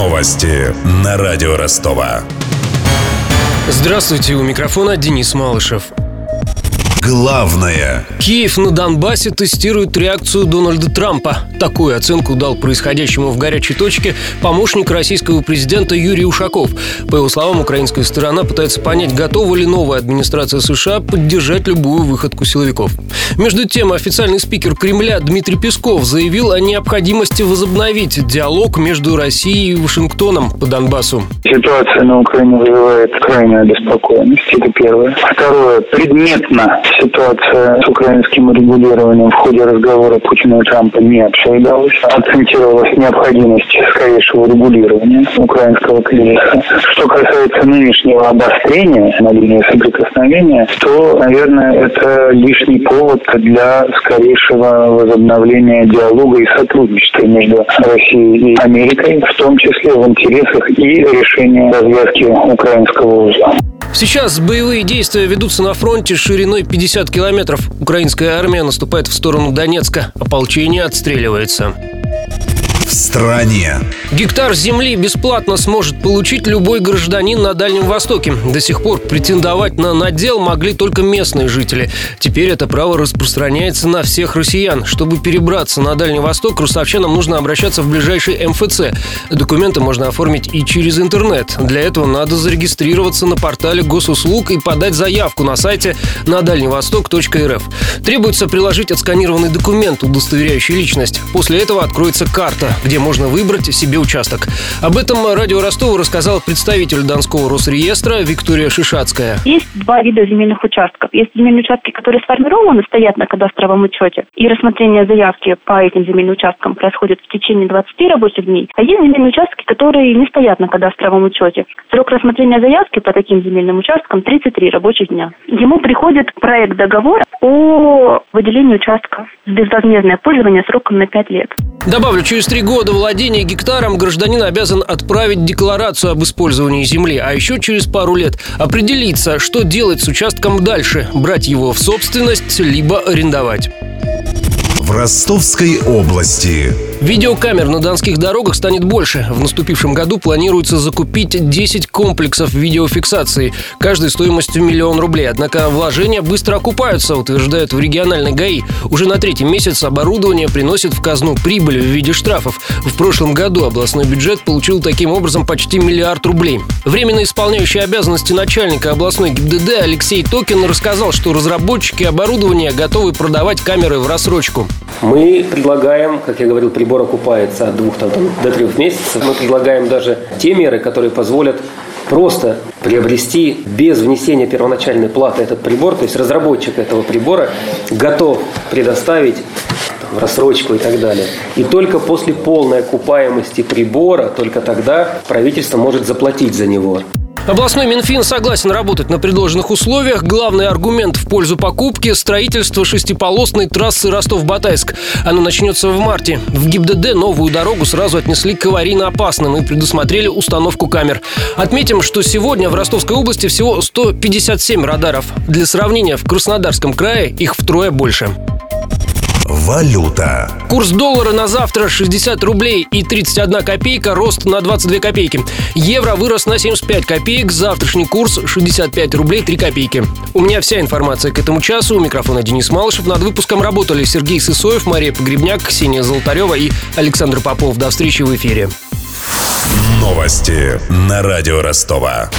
Новости на радио Ростова. Здравствуйте, у микрофона Денис Малышев. Главное Киев на Донбассе тестирует реакцию Дональда Трампа. Такую оценку дал происходящему в горячей точке помощник российского президента Юрий Ушаков. По его словам, украинская сторона пытается понять, готова ли новая администрация США поддержать любую выходку силовиков. Между тем, официальный спикер Кремля Дмитрий Песков заявил о необходимости возобновить диалог между Россией и Вашингтоном по Донбассу. Ситуация на Украине вызывает крайнюю обеспокоенность. Это первое. Второе. Предметно ситуация с украинским регулированием в ходе разговора Путина и Трампа не обсуждалась. Акцентировалась необходимость скорейшего регулирования украинского кризиса. Что касается нынешнего обострения на линии соприкосновения, то, наверное, это лишний повод для скорейшего возобновления диалога и сотрудничества между Россией и Америкой, в том числе в интересах и решения развязки украинского узла. Сейчас боевые действия ведутся на фронте шириной 50 километров. Украинская армия наступает в сторону Донецка. Ополчение отстреливается в стране. Гектар земли бесплатно сможет получить любой гражданин на Дальнем Востоке. До сих пор претендовать на надел могли только местные жители. Теперь это право распространяется на всех россиян. Чтобы перебраться на Дальний Восток, ростовчанам нужно обращаться в ближайший МФЦ. Документы можно оформить и через интернет. Для этого надо зарегистрироваться на портале госуслуг и подать заявку на сайте на дальневосток.рф. Требуется приложить отсканированный документ, удостоверяющий личность. После этого откроется карта где можно выбрать себе участок. Об этом радио Ростова рассказал представитель Донского Росреестра Виктория Шишацкая. Есть два вида земельных участков. Есть земельные участки, которые сформированы, стоят на кадастровом учете, и рассмотрение заявки по этим земельным участкам происходит в течение 20 рабочих дней. А есть земельные участки, которые не стоят на кадастровом учете. Срок рассмотрения заявки по таким земельным участкам 33 рабочих дня. Ему приходит проект договора о выделении участка в безвозмездное пользование сроком на 5 лет. Добавлю, через три года владения гектаром гражданин обязан отправить декларацию об использовании земли, а еще через пару лет определиться, что делать с участком дальше – брать его в собственность, либо арендовать. В Ростовской области Видеокамер на донских дорогах станет больше. В наступившем году планируется закупить 10 комплексов видеофиксации, каждый стоимостью миллион рублей. Однако вложения быстро окупаются, утверждают в региональной ГАИ. Уже на третий месяц оборудование приносит в казну прибыль в виде штрафов. В прошлом году областной бюджет получил таким образом почти миллиард рублей. Временно исполняющий обязанности начальника областной ГИБДД Алексей Токин рассказал, что разработчики оборудования готовы продавать камеры в рассрочку. Мы предлагаем, как я говорил, прибор окупается от двух там, до трех месяцев. Мы предлагаем даже те меры, которые позволят просто приобрести без внесения первоначальной платы этот прибор, то есть разработчик этого прибора готов предоставить в рассрочку и так далее. И только после полной окупаемости прибора, только тогда правительство может заплатить за него. Областной Минфин согласен работать на предложенных условиях. Главный аргумент в пользу покупки – строительство шестиполосной трассы Ростов-Батайск. Оно начнется в марте. В ГИБДД новую дорогу сразу отнесли к аварийно опасным и предусмотрели установку камер. Отметим, что сегодня в Ростовской области всего 157 радаров. Для сравнения, в Краснодарском крае их втрое больше. Валюта. Курс доллара на завтра 60 рублей и 31 копейка, рост на 22 копейки. Евро вырос на 75 копеек, завтрашний курс 65 рублей 3 копейки. У меня вся информация к этому часу. У микрофона Денис Малышев. Над выпуском работали Сергей Сысоев, Мария Погребняк, Ксения Золотарева и Александр Попов. До встречи в эфире. Новости на радио Ростова.